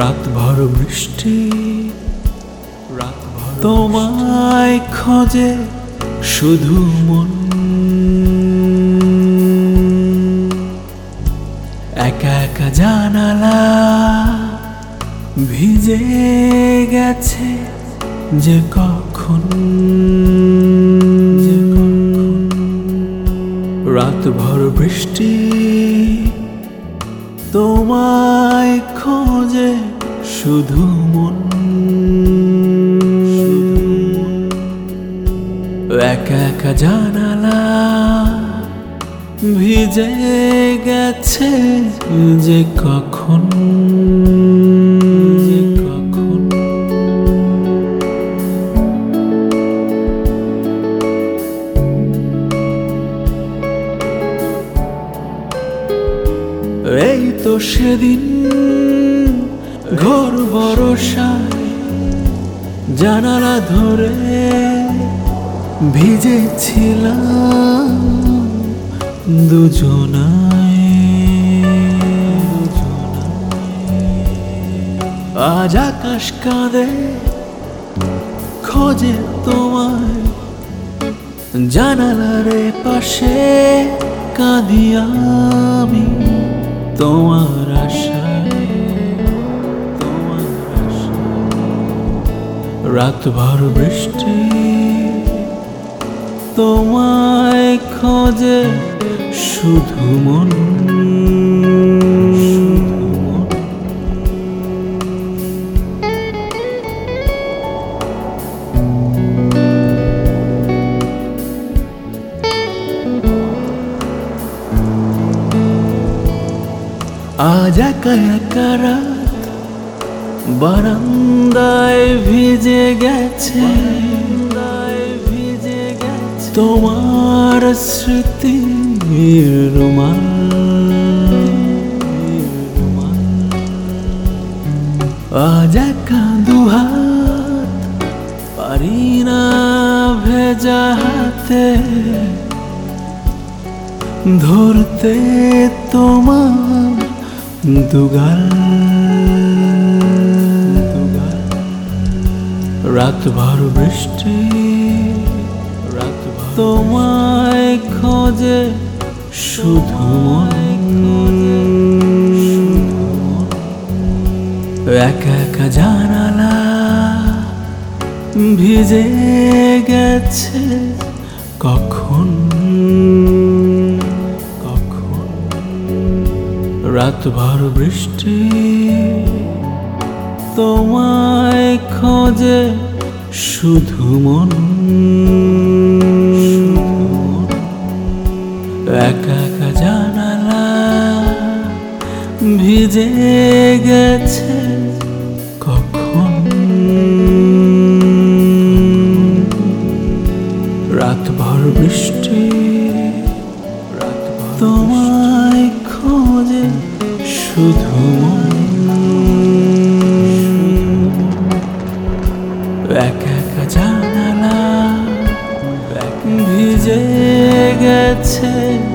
রাত ভর বৃষ্টি রাত তোমায় খোঁজে শুধু মন। একা একা জানালা ভিজে গেছে যে কখন। রাত ভর বৃষ্টি, তোমায় খোঁজে শুধু মন। একা একা জানালা ভিজে গেছে যে কখন। এই তো সেদিন ঘোর ভরসায় জানালা ধরে ভিজেছিলাম দুজনায় আজ আকাশ কাঁদে, খোঁজে তোমায়। জানালার পাশে কাঁদি আমি তোমার আশায় রাত ভর বৃষ্টি তোমায় খোঁজে শুধু মন আজ একা একা বারান্দায় ভিজে গেছে। ভিজে গেছে তোমার স্মৃতি রুমাল আজ একা দুহাত, পারি না ভেজা হাতে। ধরতে তোমার দুগাল। রাত ভর বৃষ্টি রাত তোমায় খোঁজে শুধু একা একা জানালা ভিজে গেছে কখন কখন? রাত ভর বৃষ্টি তোমায় খোঁজে শুধু মন। একা একা জানালা ভিজে গেছে কখন? রাত ভর বৃষ্টি জানালা ভিজে গেছে